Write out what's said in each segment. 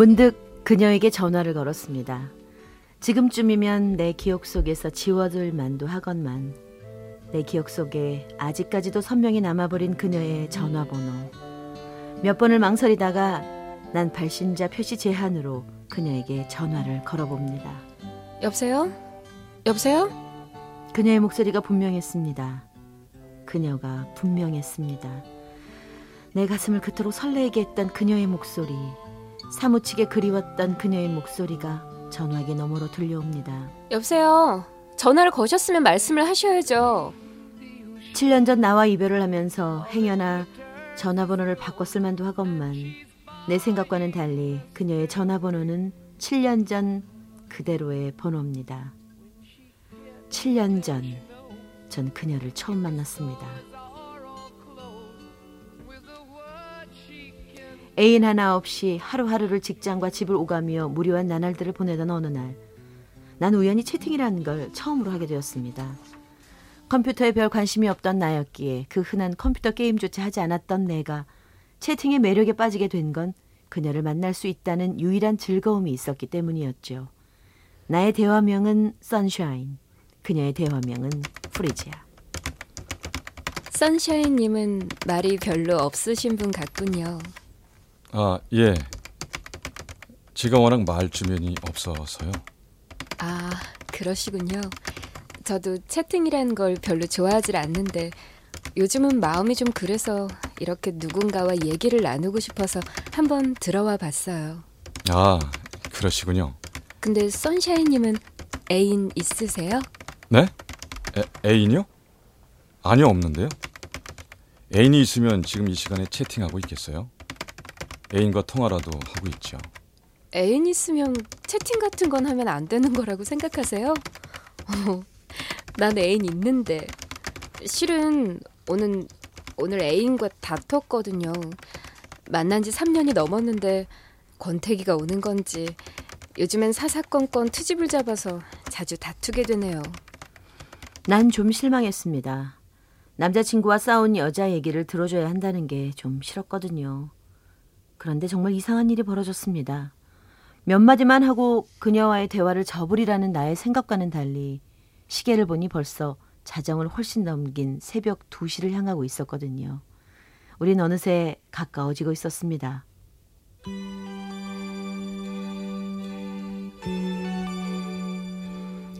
문득 그녀에게 전화를 걸었습니다. 지금쯤이면 내 기억 속에서 지워둘 만도 하건만 내 기억 속에 아직까지도 선명히 남아버린 그녀의 전화번호. 몇 번을 망설이다가 난 발신자 표시 제한으로 그녀에게 전화를 걸어봅니다. 여보세요? 여보세요? 그녀의 목소리가 분명했습니다. 그녀가 분명했습니다. 내 가슴을 그토록 설레게 했던 그녀의 목소리, 사무치게 그리웠던 그녀의 목소리가 전화기 너머로 들려옵니다. 여보세요? 전화를 거셨으면 말씀을 하셔야죠. 7년 전 나와 이별을 하면서 행여나 전화번호를 바꿨을 만도 하건만 내 생각과는 달리 그녀의 전화번호는 7년 전 그대로의 번호입니다. 7년 전, 전 그녀를 처음 만났습니다. 애인 하나 없이 하루하루를 직장과 집을 오가며 무료한 나날들을 보내던 어느 날, 난 우연히 채팅이라는 걸 처음으로 하게 되었습니다. 컴퓨터에 별 관심이 없던 나였기에 그 흔한 컴퓨터 게임조차 하지 않았던 내가 채팅의 매력에 빠지게 된 건 그녀를 만날 수 있다는 유일한 즐거움이 있었기 때문이었죠. 나의 대화명은 선샤인, 그녀의 대화명은 프리지아. 선샤인님은 말이 별로 없으신 분 같군요. 아, 예. 제가 워낙 말 주변이 없어서요. 아, 그러시군요. 저도 채팅이라는 걸 별로 좋아하질 않는데 요즘은 마음이 좀 그래서 이렇게 누군가와 얘기를 나누고 싶어서 한번 들어와 봤어요. 아, 그러시군요. 근데 선샤인님은 애인 있으세요? 네? 애, 애인이요? 아니요, 없는데요. 애인이 있으면 지금 이 시간에 채팅하고 있겠어요? 애인과 통화라도 하고 있죠. 애인 있으면 채팅 같은 건 하면 안 되는 거라고 생각하세요? 어, 난 애인 있는데 실은 오늘 오늘 애인과 다퉜거든요. 만난 지 3년이 넘었는데 권태기가 오는 건지 요즘엔 사사건건 트집을 잡아서 자주 다투게 되네요. 난 좀 실망했습니다. 남자친구와 싸운 여자 얘기를 들어줘야 한다는 게 좀 싫었거든요. 그런데 정말 이상한 일이 벌어졌습니다. 몇 마디만 하고 그녀와의 대화를 접으리라는 나의 생각과는 달리 시계를 보니 벌써 자정을 훨씬 넘긴 새벽 2시를 향하고 있었거든요. 우린 어느새 가까워지고 있었습니다.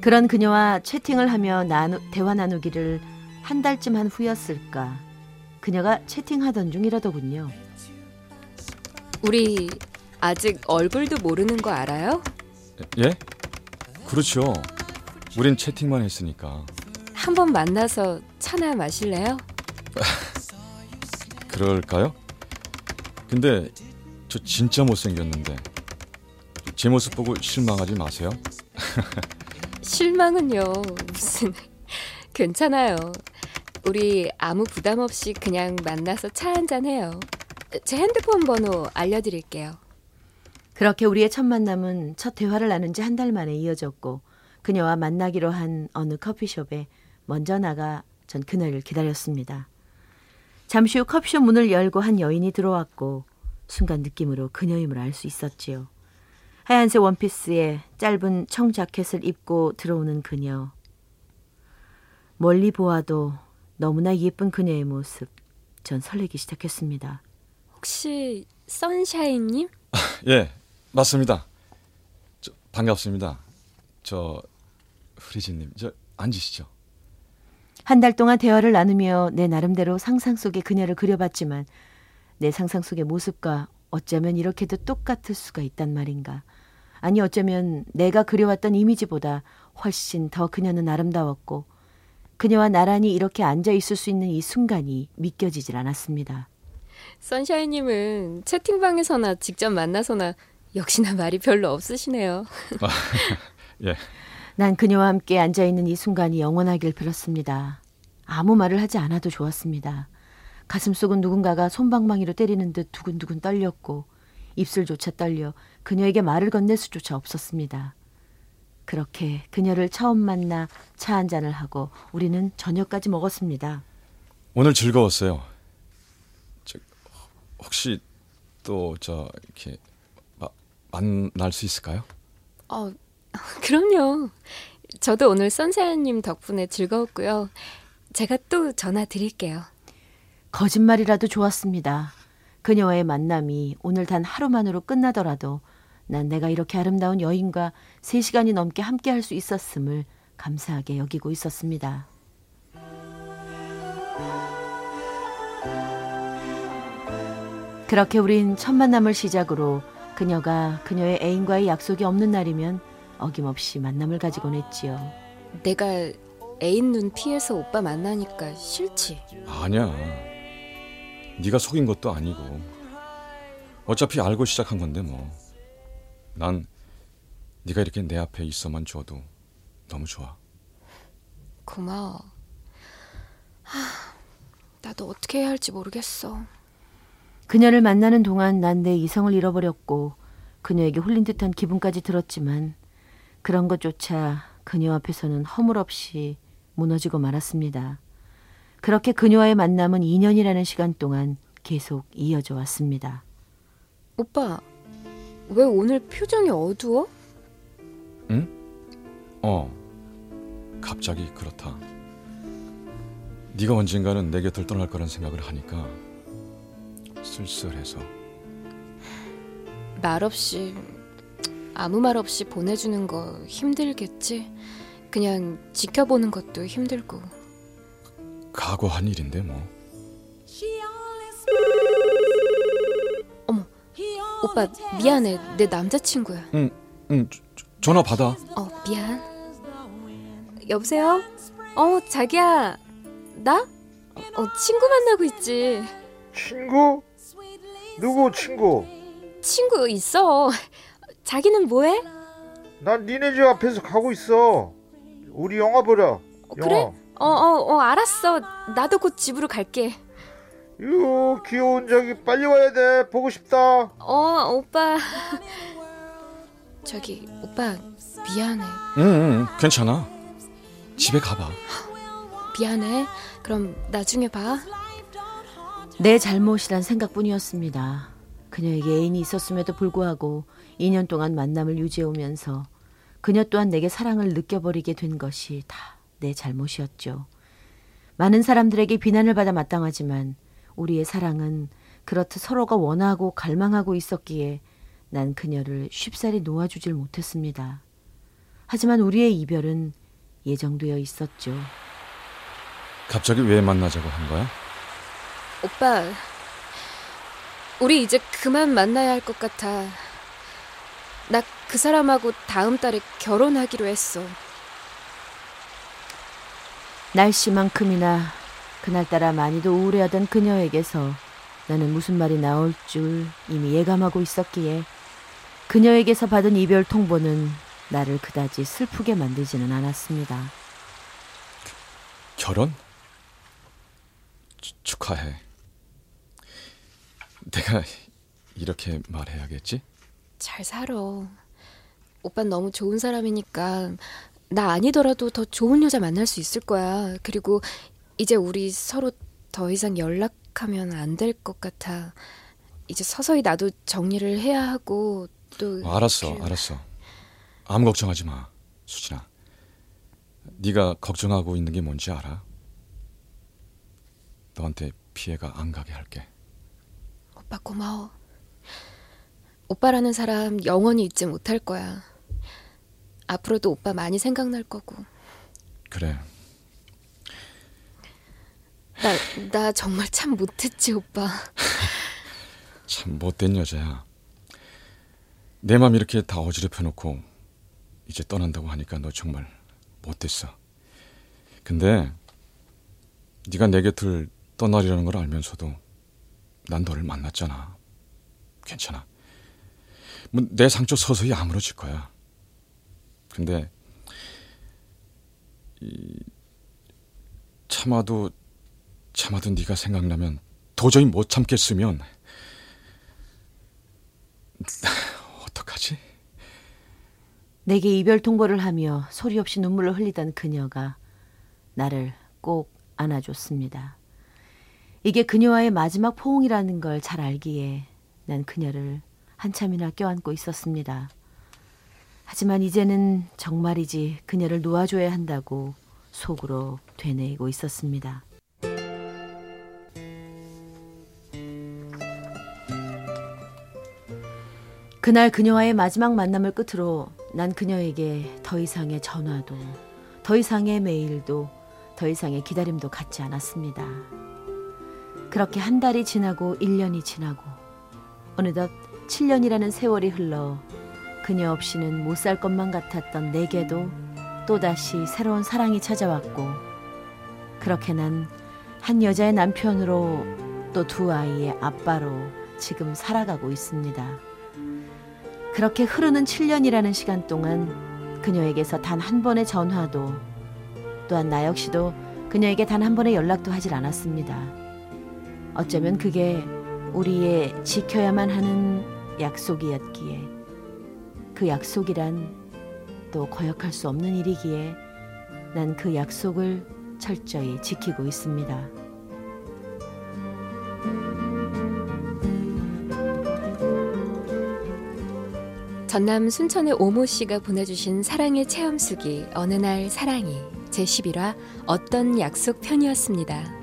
그런 그녀와 채팅을 하며 나누, 대화 나누기를 한 달쯤 한 후였을까. 그녀가 채팅하던 중이라더군요. 우리 아직 얼굴도 모르는 거 알아요? 예? 그렇죠. 우린 채팅만 했으니까. 한번 만나서 차나 마실래요? 그럴까요? 근데 저 진짜 못생겼는데 제 모습 보고 실망하지 마세요. 실망은요. 무슨 괜찮아요. 우리 아무 부담 없이 그냥 만나서 차 한잔 해요. 제 핸드폰 번호 알려드릴게요. 그렇게 우리의 첫 만남은 첫 대화를 나눈 지 한 달 만에 이어졌고 그녀와 만나기로 한 어느 커피숍에 먼저 나가 전 그날을 기다렸습니다. 잠시 후 커피숍 문을 열고 한 여인이 들어왔고 순간 느낌으로 그녀임을 알 수 있었지요. 하얀색 원피스에 짧은 청 자켓을 입고 들어오는 그녀. 멀리 보아도 너무나 예쁜 그녀의 모습. 전 설레기 시작했습니다. 혹시 선샤인님? 예, 맞습니다. 저, 반갑습니다. 저 프리지님, 저 앉으시죠. 한 달 동안 대화를 나누며 내 나름대로 상상 속의 그녀를 그려봤지만 내 상상 속의 모습과 어쩌면 이렇게도 똑같을 수가 있단 말인가. 아니 어쩌면 내가 그려왔던 이미지보다 훨씬 더 그녀는 아름다웠고 그녀와 나란히 이렇게 앉아 있을 수 있는 이 순간이 믿겨지질 않았습니다. 선샤인님은 채팅방에서나 직접 만나서나 역시나 말이 별로 없으시네요. 예. 난 그녀와 함께 앉아 있는 이 순간이 영원하길 빌었습니다. 아무 말을 하지 않아도 좋았습니다. 가슴속은 누군가가 손방망이로 때리는 듯 두근두근 떨렸고 입술조차 떨려 그녀에게 말을 건넬 수조차 없었습니다. 그렇게 그녀를 처음 만나 차 한 잔을 하고 우리는 저녁까지 먹었습니다. 오늘 즐거웠어요. 저, 혹시 또 저 이렇게 마, 만날 수 있을까요? 어, 그럼요. 저도 오늘 선샤인님 덕분에 즐거웠고요. 제가 또 전화 드릴게요. 거짓말이라도 좋았습니다. 그녀와의 만남이 오늘 단 하루만으로 끝나더라도 난 내가 이렇게 아름다운 여인과 3시간이 넘게 함께 할 수 있었음을 감사하게 여기고 있었습니다. 그렇게 우린 첫 만남을 시작으로 그녀가 그녀의 애인과의 약속이 없는 날이면 어김없이 만남을 가지곤 했지요. 내가 애인 눈 피해서 오빠 만나니까 싫지. 아니야. 네가 속인 것도 아니고. 어차피 알고 시작한 건데 뭐. 난 네가 이렇게 내 앞에 있어만 줘도 너무 좋아. 고마워. 하, 나도 어떻게 해야 할지 모르겠어. 그녀를 만나는 동안 난 내 이성을 잃어버렸고 그녀에게 홀린 듯한 기분까지 들었지만 그런 것조차 그녀 앞에서는 허물없이 무너지고 말았습니다. 그렇게 그녀와의 만남은 2년이라는 시간 동안 계속 이어져 왔습니다. 오빠, 왜 오늘 표정이 어두워? 어. 갑자기 그렇다. 네가 언젠가는 내 곁을 떠날 거란 생각을 하니까 쓸쓸해서. 말 없이 아무 말 없이 보내주는 거 힘들겠지. 그냥 지켜보는 것도 힘들고. 각오한 일인데 뭐. 어머, 오빠 미안해. 내 남자친구야. 응, 응. 저- 저- 전화 받아. 어, 미안. 여보세요? 어, 자기야. 나? 어, 친구 만나고 있지. 친구? 누구 친구? 친구 있어. 자기는 뭐해? 난 니네 집 앞에서 가고 있어. 우리 영화 보자. 어, 그래? 영화. 어, 어, 어, 알았어. 나도 곧 집으로 갈게. 유 귀여운 자기 빨리 와야 돼. 보고 싶다. 어, 오빠. 저기, 오빠, 미안해. 응, 응, 괜찮아. 집에 가봐. 미안해. 그럼 나중에 봐. 내 잘못이란 생각뿐이었습니다. 그녀에게 애인이 있었음에도 불구하고 2년 동안 만남을 유지해오면서 그녀 또한 내게 사랑을 느껴버리게 된 것이 다 내 잘못이었죠. 많은 사람들에게 비난을 받아 마땅하지만 우리의 사랑은 그렇듯 서로가 원하고 갈망하고 있었기에 난 그녀를 쉽사리 놓아주질 못했습니다. 하지만 우리의 이별은 예정되어 있었죠. 갑자기 왜 만나자고 한 거야? 오빠, 우리 이제 그만 만나야 할 것 같아. 나 그 사람하고 다음 달에 결혼하기로 했어. 날씨만큼이나 그날따라 많이도 우울해하던 그녀에게서 나는 무슨 말이 나올 줄 이미 예감하고 있었기에 그녀에게서 받은 이별 통보는 나를 그다지 슬프게 만들지는 않았습니다. 결혼? 추- 축하해. 내가 이렇게 말해야겠지? 잘 살아. 오빤 너무 좋은 사람이니까 나 아니더라도 더 좋은 여자 만날 수 있을 거야. 그리고 이제 우리 서로 더 이상 연락하면 안 될 것 같아. 이제 서서히 나도 정리를 해야 하고 또 어, 알았어, 그- 알았어. 아무 걱정하지 마, 수진아. 네가 걱정하고 있는 게 뭔지 알아? 너한테 피해가 안 가게 할게. 오빠 고마워. 오빠라는 사람 영원히 잊지 못할 거야. 앞으로도 오빠 많이 생각날 거고. 그래. 나, 나 정말 참 못했지, 오빠. 참 못된 여자야. 내 맘 이렇게 다 어지럽혀 놓고 이제 떠난다고 하니까 너 정말 못됐어. 근데 네가 내 곁을 떠나리라는 걸 알면서도 난 너를 만났잖아. 괜찮아. 뭐 내 상처 서서히 아물어질 거야. 근데 이 참아도 참아도 네가 생각나면 도저히 못 참겠으면 어떡하지? 내게 이별 통보를 하며 소리 없이 눈물을 흘리던 그녀가 나를 꼭 안아줬습니다. 이게 그녀와의 마지막 포옹이라는 걸 잘 알기에 난 그녀를 한참이나 껴안고 있었습니다. 하지만 이제는 정말이지 그녀를 놓아줘야 한다고 속으로 되뇌이고 있었습니다. 그날 그녀와의 마지막 만남을 끝으로 난 그녀에게 더 이상의 전화도, 더 이상의 메일도, 더 이상의 기다림도 갖지 않았습니다. 그렇게 한 달이 지나고 1년이 지나고 어느덧 7년이라는 세월이 흘러 그녀 없이는 못 살 것만 같았던 내게도 또다시 새로운 사랑이 찾아왔고 그렇게 난 한 여자의 남편으로 또 두 아이의 아빠로 지금 살아가고 있습니다. 그렇게 흐르는 7년이라는 시간 동안 그녀에게서 단 한 번의 전화도 또한 나 역시도 그녀에게 단 한 번의 연락도 하질 않았습니다. 어쩌면 그게 우리의 지켜야만 하는 약속이었기에 그 약속이란 또 거역할 수 없는 일이기에 난 그 약속을 철저히 지키고 있습니다. 전남 순천의 오모 씨가 보내주신 사랑의 체험수기 어느 날 사랑이 제 11화 어떤 약속 편이었습니다.